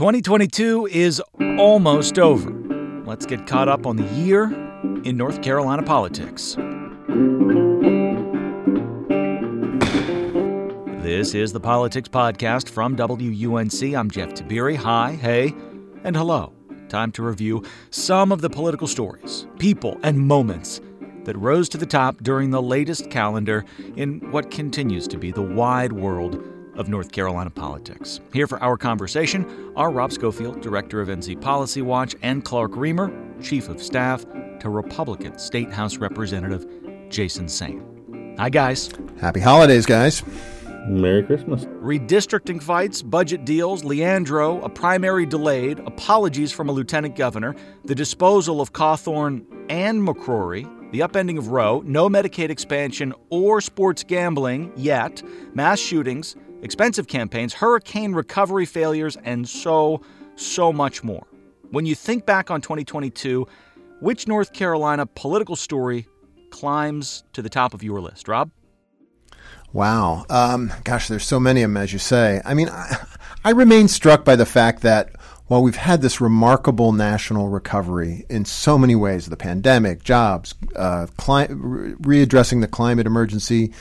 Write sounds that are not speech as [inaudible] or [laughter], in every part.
2022 is almost over. Let's get caught up on the year in North Carolina politics. This is the Politics Podcast from WUNC. I'm Jeff Tiberii. Hi, hey, and hello. Time to review some of the political stories, people, and moments that rose to the top during the latest calendar in what continues to be the wide world of North Carolina politics. Here for our conversation are Rob Schofield, Director of NC Policy Watch, and Clark Riemer, Chief of Staff to Republican State House Representative Jason Saine. Hi, guys. Happy holidays, guys. Merry Christmas. Redistricting fights, budget deals, Leandro, a primary delayed, apologies from a lieutenant governor, the disposal of Cawthorn and McCrory, the upending of Roe, no Medicaid expansion or sports gambling yet, mass shootings, expensive campaigns, hurricane recovery failures, and so, so much more. When you think back on 2022, which North Carolina political story climbs to the top of your list? Rob? Wow. Um, gosh, there's so many of them, as you say. I mean, I, I remain struck by the fact that while we've had this remarkable national recovery in so many ways the pandemic, jobs, uh, cli- readdressing the climate emergency,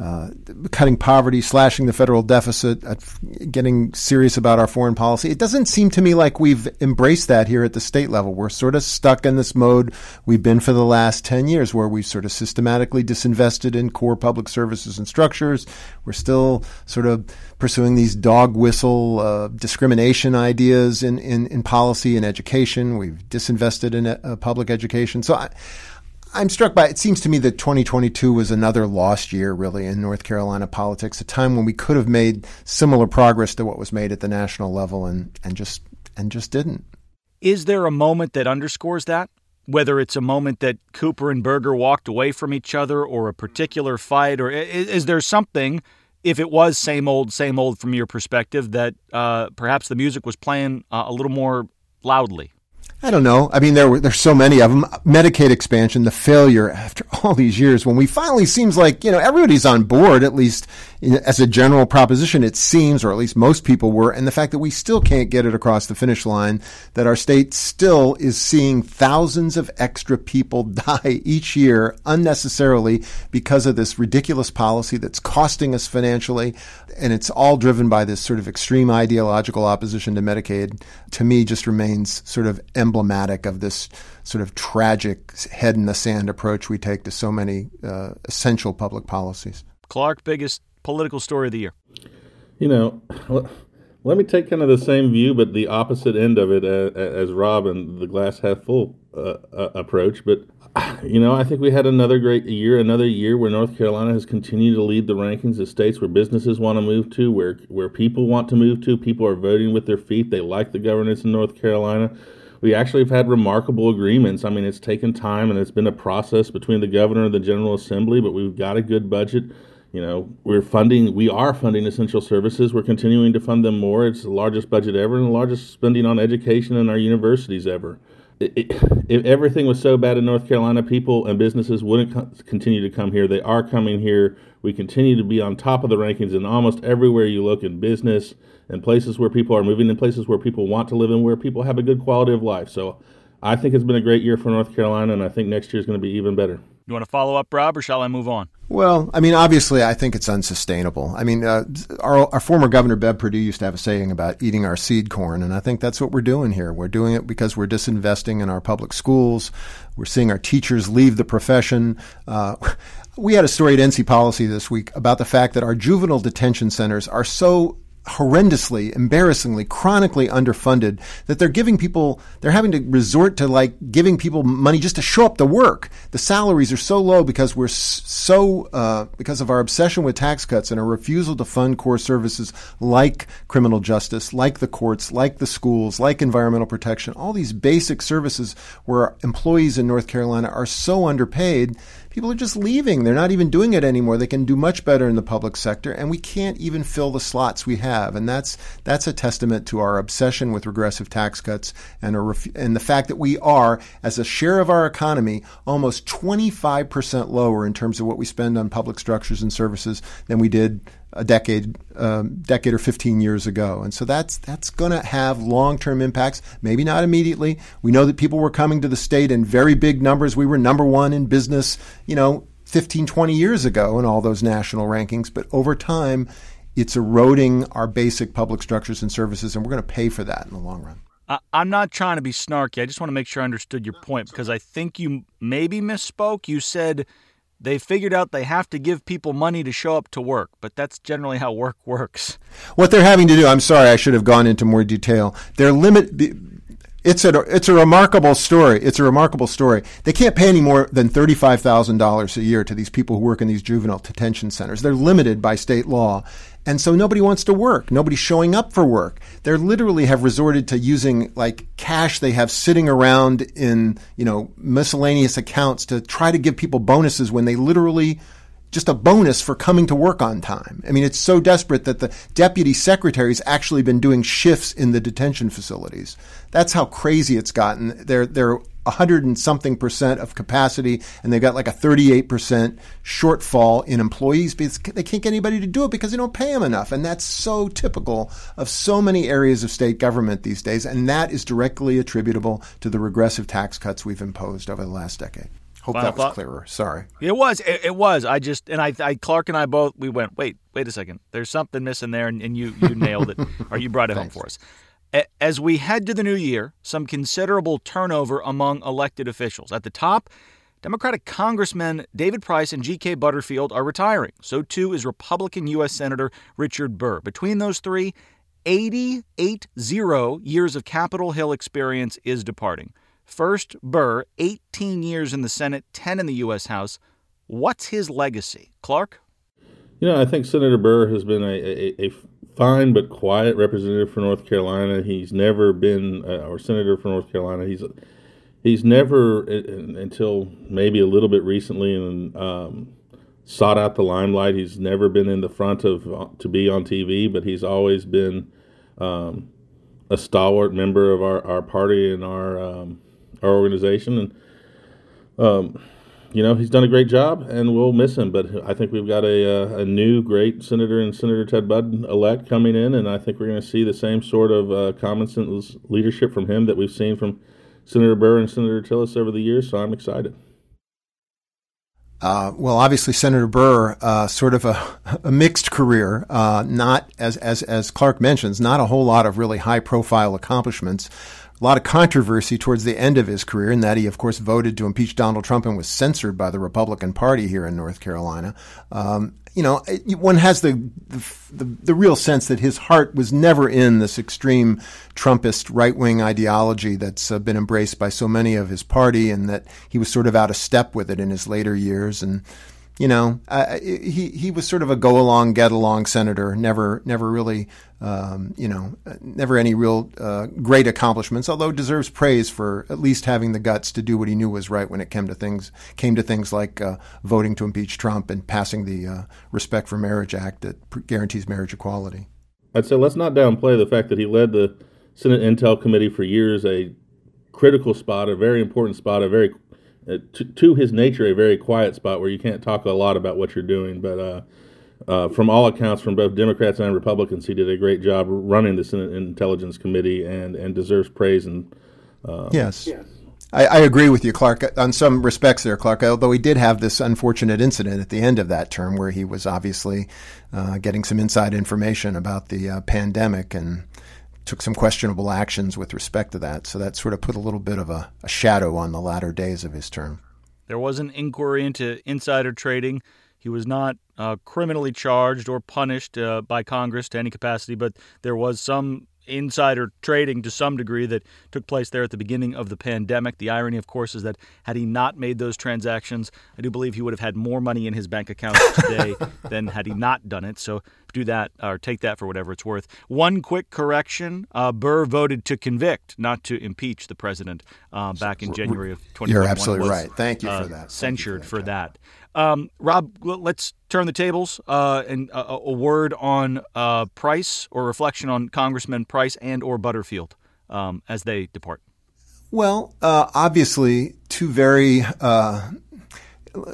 uh, cutting poverty, slashing the federal deficit, uh, getting serious about our foreign policy. It doesn't seem to me like we've embraced that here at the state level. We're sort of stuck in this mode we've been for the last 10 years where we've sort of systematically disinvested in core public services and structures. We're still sort of pursuing these dog whistle uh, discrimination ideas in, in, in, policy and education. We've disinvested in uh, public education. So I, I'm struck by it seems to me that 2022 was another lost year, really, in North Carolina politics, a time when we could have made similar progress to what was made at the national level and, and just and just didn't. Is there a moment that underscores that? Whether it's a moment that Cooper and Berger walked away from each other or a particular fight, or is, is there something, if it was same old, same old from your perspective, that uh, perhaps the music was playing uh, a little more loudly? I don't know. I mean, there were, there's so many of them. Medicaid expansion, the failure after [laughs] all these years, when we finally seems like you know everybody's on board, at least as a general proposition, it seems, or at least most people were, and the fact that we still can't get it across the finish line, that our state still is seeing thousands of extra people [laughs] die each year unnecessarily because of this ridiculous policy that's costing us financially, and it's all driven by this sort of extreme ideological opposition to Medicaid. To me, just remains sort of emblematic of this sort of tragic head in the sand approach we take to so many uh, essential public policies. Clark, biggest political story of the year? You know, let me take kind of the same view, but the opposite end of it as, as Rob and the glass half full uh, uh, approach. But, you know, I think we had another great year, another year where North Carolina has continued to lead the rankings of states where businesses want to move to, where, where people want to move to. People are voting with their feet. They like the governance in North Carolina. We actually have had remarkable agreements. I mean, it's taken time and it's been a process between the governor and the General Assembly, but we've got a good budget you know, we're funding, we are funding essential services. We're continuing to fund them more. It's the largest budget ever and the largest spending on education in our universities ever. If everything was so bad in North Carolina, people and businesses wouldn't co- continue to come here. They are coming here. We continue to be on top of the rankings in almost everywhere you look in business and places where people are moving, in places where people want to live and where people have a good quality of life. So I think it's been a great year for North Carolina, and I think next year is going to be even better. You want to follow up, Rob, or shall I move on? Well, I mean, obviously, I think it's unsustainable. I mean, uh, our, our former governor, Bev Perdue, used to have a saying about eating our seed corn, and I think that's what we're doing here. We're doing it because we're disinvesting in our public schools. We're seeing our teachers leave the profession. Uh, [laughs] we had a story at NC Policy this week about the fact that our juvenile detention centers are so horrendously, embarrassingly, chronically underfunded that they're giving people, they're having to resort to like giving people money just to show up to work. The salaries are so low because we're so, uh, because of our obsession with tax cuts and our refusal to fund core services like criminal justice, like the courts, like the schools, like environmental protection, all these basic services where employees in North Carolina are so underpaid people are just leaving. They're not even doing it anymore. They can do much better in the public sector, and we can't even fill the slots we have. And that's that's a testament to our obsession with regressive tax cuts and a ref- and the fact that we are, as a share of our economy, almost 25 percent lower in terms of what we spend on public structures and services than we did a decade, um, decade or 15 years ago. And so that's that's going to have long-term impacts. Maybe not immediately. We know that people were coming to the state in very big numbers. We were number one in business, you know, 15, 20 years ago in all those national rankings. But over time, it's eroding our basic public structures and services, and we're going to pay for that in the long run. I'm not trying to be snarky. I just want to make sure I understood your point because I think you maybe misspoke. You said they figured out they have to give people money to show up to work, but that's generally how work [laughs] works. What they're having to do, I'm sorry, I should have gone into more detail. They're limit. It's a it's a remarkable story. It's a remarkable story. They can't pay any more than thirty five thousand dollars a year to these people who work in these juvenile detention centers. They're limited by state law, and so nobody wants to work. Nobody's showing up for work. They literally have resorted to using like cash they have sitting around in, you know, miscellaneous accounts to try to give people bonuses when they literally just a bonus for coming to work on time. I mean, it's so desperate that the deputy secretary's actually been doing shifts in the detention facilities. That's how crazy it's gotten. They're they're 100 and something percent of capacity, and they've got like a 38 percent shortfall in employees because they can't get anybody to do it because they don't pay them enough. And that's so typical of so many areas of state government these days. And that is directly attributable to the regressive tax cuts we've imposed over the last decade. Hope Final that was thought? clearer. Sorry. It was. It, it, was. I just and I, I, Clark and I both we went. Wait, wait a second. There's something missing there, and, and you you nailed it, or you brought it home for us. As we head to the new year, some considerable turnover among elected officials. At the top, Democratic Congressmen David Price and G.K. Butterfield are retiring. So too is Republican U.S. Senator Richard Burr. Between those three, 88 zero years of Capitol Hill experience is departing. First, Burr, 18 years in the Senate, 10 in the U.S. House. What's his legacy? Clark? You know, I think Senator Burr has been a, a, a fine but quiet representative for North Carolina. He's never been, uh, or senator for North Carolina. He's he's never until maybe a little bit recently and um, sought out the limelight. He's never been in the front of uh, to be on TV, but he's always been um, a stalwart member of our, our party and our um, our organization. And um, you know, he's done a great job, and we'll miss him. But I think we've got a, uh, a new great senator and Senator Ted Budd elect coming in, and I think we're going to see the same sort of uh, common sense leadership from him that we've seen from Senator Burr and Senator Tillis over the years. So I'm excited. Uh, well, obviously, Senator Burr, uh, sort of a, [laughs] a mixed career. Uh, not as as as Clark mentions, not a whole lot of really high profile accomplishments a lot of controversy towards the end of his career, in that he, of course, voted to impeach Donald Trump and was censored by the Republican Party here in North Carolina. Um, you know, one has the, the, the real sense that his heart was never in this extreme Trumpist right wing ideology that's uh, been embraced by so many of his party, and that he was sort of out of step with it in his later years. And you know, uh, he he was sort of a go along, get along senator. Never never really, um, you know, never any real uh, great accomplishments. Although deserves praise for at least having the guts to do what he knew was right when it came to things came to things like uh, voting to impeach Trump and passing the uh, Respect for Marriage Act that guarantees marriage equality. I'd say let's not downplay the fact that he led the Senate Intel Committee for years, a critical spot, a very important spot, a very to, to, his nature, a very quiet spot where you can't talk a lot about what you're doing. But uh, uh, from all accounts, from both Democrats and Republicans, he did a great job running the Senate Intelligence Committee and, and deserves praise. And uh, yes. yes. I, I, agree with you, Clark, on some respects there, Clark, although he did have this unfortunate incident at the end of that term where he was obviously uh, getting some inside information about the uh, pandemic and took some questionable actions with respect to that. So that sort of put a little bit of a, a shadow on the latter days of his term. There was an inquiry into insider trading. He was not uh, criminally charged or punished uh, by Congress to any capacity, but there was some insider trading to some degree that took place there at the beginning of the pandemic. The irony, of course, is that had he not made those transactions, I do believe he would have had more money in his bank account today [laughs] than had he not done it. So do that or take that for whatever it's worth. One quick correction uh, Burr voted to convict, not to impeach the president uh, back in January of 2021. You're absolutely was, right. Thank you for uh, that. Censured for that. For that. Um, Rob, let's turn the tables uh, and uh, a word on uh, Price or reflection on Congressman Price and or Butterfield um, as they depart. Well, uh, obviously, two very uh,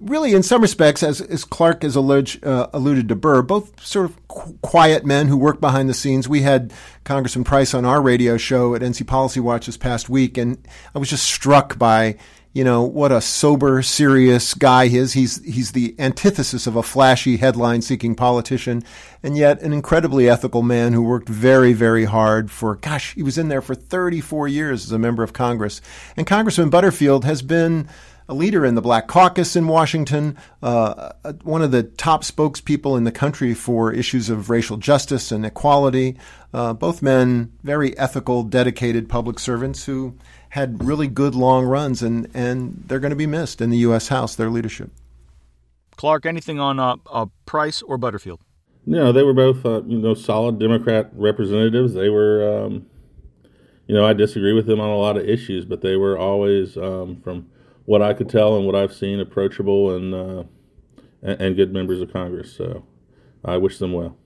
really, in some respects, as, as Clark has alleged, uh, alluded to Burr, both sort of qu- quiet men who work behind the scenes. We had Congressman Price on our radio show at NC Policy Watch this past week, and I was just struck by you know what a sober, serious guy he is. He's he's the antithesis of a flashy, headline-seeking politician, and yet an incredibly ethical man who worked very, very hard for. Gosh, he was in there for 34 years as a member of Congress, and Congressman Butterfield has been a leader in the Black Caucus in Washington, uh, one of the top spokespeople in the country for issues of racial justice and equality. Uh, both men, very ethical, dedicated public servants who had really good long runs, and, and they're going to be missed in the U.S. House, their leadership. Clark, anything on uh, uh, Price or Butterfield? No, they were both uh, you know solid Democrat representatives. They were, um, you know, I disagree with them on a lot of issues, but they were always, um, from what I could tell and what I've seen, approachable and, uh, and and good members of Congress. So I wish them well.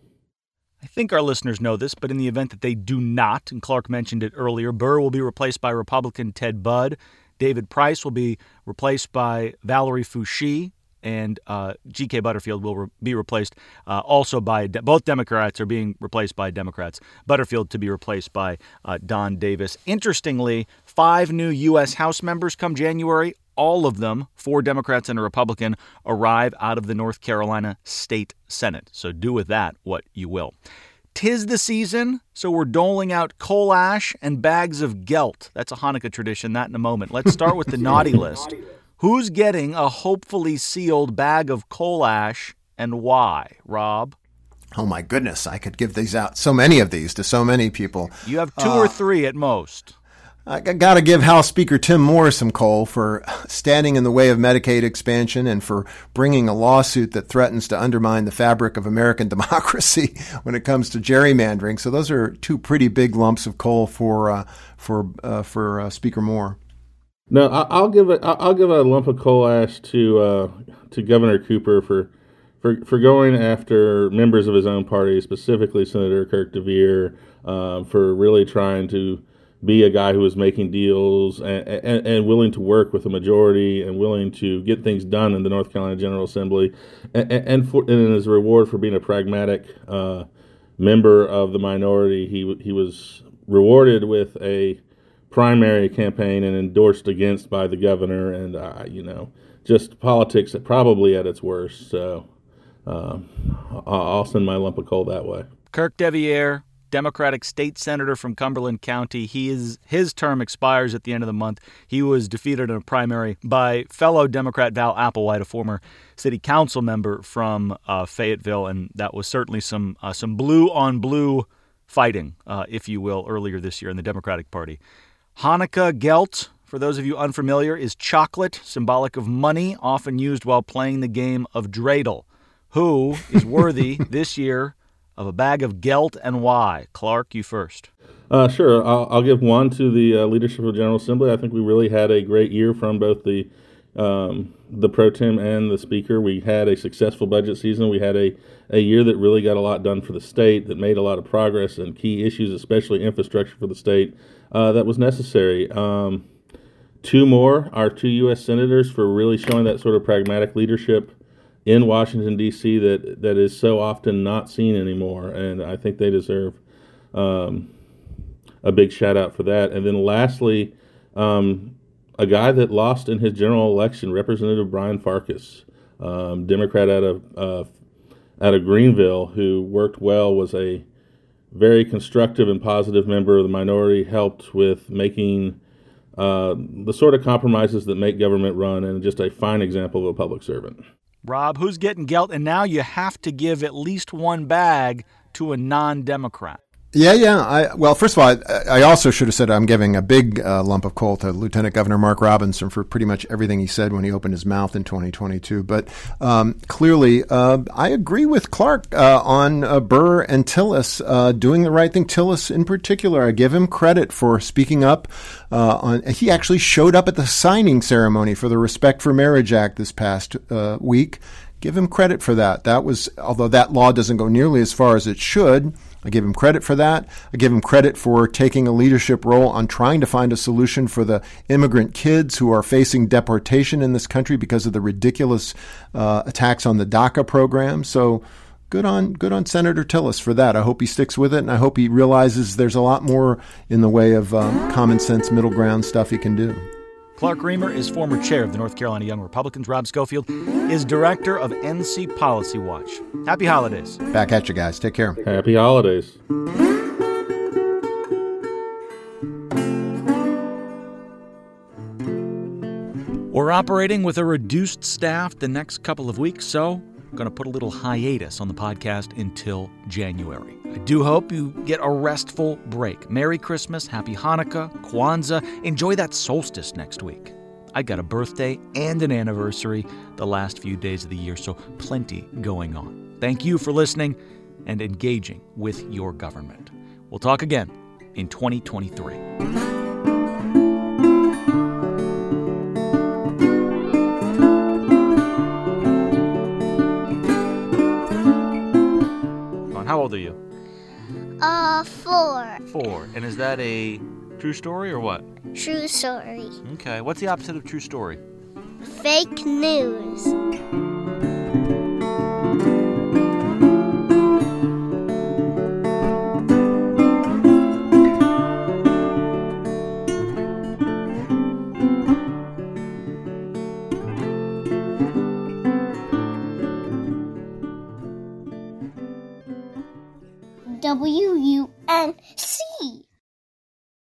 I think our listeners know this, but in the event that they do not, and Clark mentioned it earlier, Burr will be replaced by Republican Ted Budd. David Price will be replaced by Valerie Foushee, and uh, G.K. Butterfield will re- be replaced uh, also by de- both Democrats are being replaced by Democrats. Butterfield to be replaced by uh, Don Davis. Interestingly, five new U.S. House members come January all of them, four Democrats and a Republican, arrive out of the North Carolina State Senate. So do with that what you will. Tis the season, so we're doling out coal ash and bags of gelt. That's a Hanukkah tradition, that in a moment. Let's start with the [laughs] naughty list. Who's getting a hopefully sealed bag of coal ash and why, Rob? Oh my goodness, I could give these out, so many of these to so many people. You have two uh, or three at most. I got to give House Speaker Tim Moore some coal for standing in the way of Medicaid expansion and for bringing a lawsuit that threatens to undermine the fabric of American [laughs] democracy when it comes to gerrymandering. So those are two pretty big lumps of coal for uh, for uh, for uh, Speaker Moore. No, I'll give. I'll give a lump of coal ash to uh, to Governor Cooper for for for going after members of his own party, specifically Senator Kirk deViere, uh, for really trying to be a guy who is making deals and, and, and, willing to work with a majority and willing to get things done in the North Carolina General Assembly, and, and, for, and as a reward for being a pragmatic uh, member of the minority, he he was rewarded with a primary campaign and endorsed against by the governor, and uh, you know, just politics probably at its worst. So uh, I'll send my lump of coal that way. Kirk deViere, Democratic state senator from Cumberland County. He is his term expires at the end of the month. He was defeated in a primary by fellow Democrat Val Applewhite, a former city council member from uh, Fayetteville, and that was certainly some uh, some blue on blue fighting, uh, if you will, earlier this year in the Democratic Party. Hanukkah Gelt, for those of you unfamiliar, is chocolate, symbolic of money, often used while playing the game of dreidel. Who is worthy [laughs] this year of a bag of gelt and why? Clark, you first. Uh, sure. I'll, I'll, give one to the uh, leadership of the General Assembly. I think we really had a great year from both the um, the pro tem and the speaker. We had a successful budget season. We had a, a year that really got a lot done for the state, that made a lot of progress and key issues, especially infrastructure for the state, uh, that was necessary. Um, two more, our two U.S. senators, for really showing that sort of pragmatic leadership in Washington D.C. that that is so often not seen anymore, and I think they deserve um, a big shout out for that. And then lastly, um, a guy that lost in his general election, Representative Brian Farkas, um, Democrat out of uh, out of Greenville, who worked well, was a very constructive and positive member of the minority, helped with making. Uh, the sort of compromises that make government run, and just a fine example of a public servant. Rob, who's getting gelt? And now you have to give at least one bag to a non Democrat. Yeah, yeah. I, well, first of all, I, I, also should have said I'm giving a big uh, lump of coal to Lieutenant Governor Mark Robinson for pretty much everything he said when he opened his mouth in 2022. But um, clearly, uh, I agree with Clark uh, on uh, Burr and Tillis uh, doing the right thing. Tillis, in particular, I give him credit for speaking up. Uh, on he actually showed up at the signing ceremony for the Respect for Marriage Act this past week. Give him credit for that. That was, although that law doesn't go nearly as far as it should I give him credit for that. I give him credit for taking a leadership role on trying to find a solution for the immigrant kids who are facing deportation in this country because of the ridiculous uh, attacks on the DACA program. So good on good on Senator Tillis for that. I hope he sticks with it, and I hope he realizes there's a lot more in the way of um, common sense, middle ground stuff he can do. Clark Riemer is former chair of the North Carolina Young Republicans. Rob Schofield is director of NC Policy Watch. Happy holidays. Back at you guys. Take care. Happy holidays. We're operating with a reduced staff the next couple of weeks, so going to put a little hiatus on the podcast until January. I do hope you get a restful break. Merry Christmas, Happy Hanukkah, Kwanzaa. Enjoy that solstice next week. I got a birthday and an anniversary the last few days of the year, so plenty going on. Thank you for listening and engaging with your government. We'll talk again in 2023. Old are you? Uh, four. Four. And is that a true story or what? True story. Okay. What's the opposite of true story? Fake news.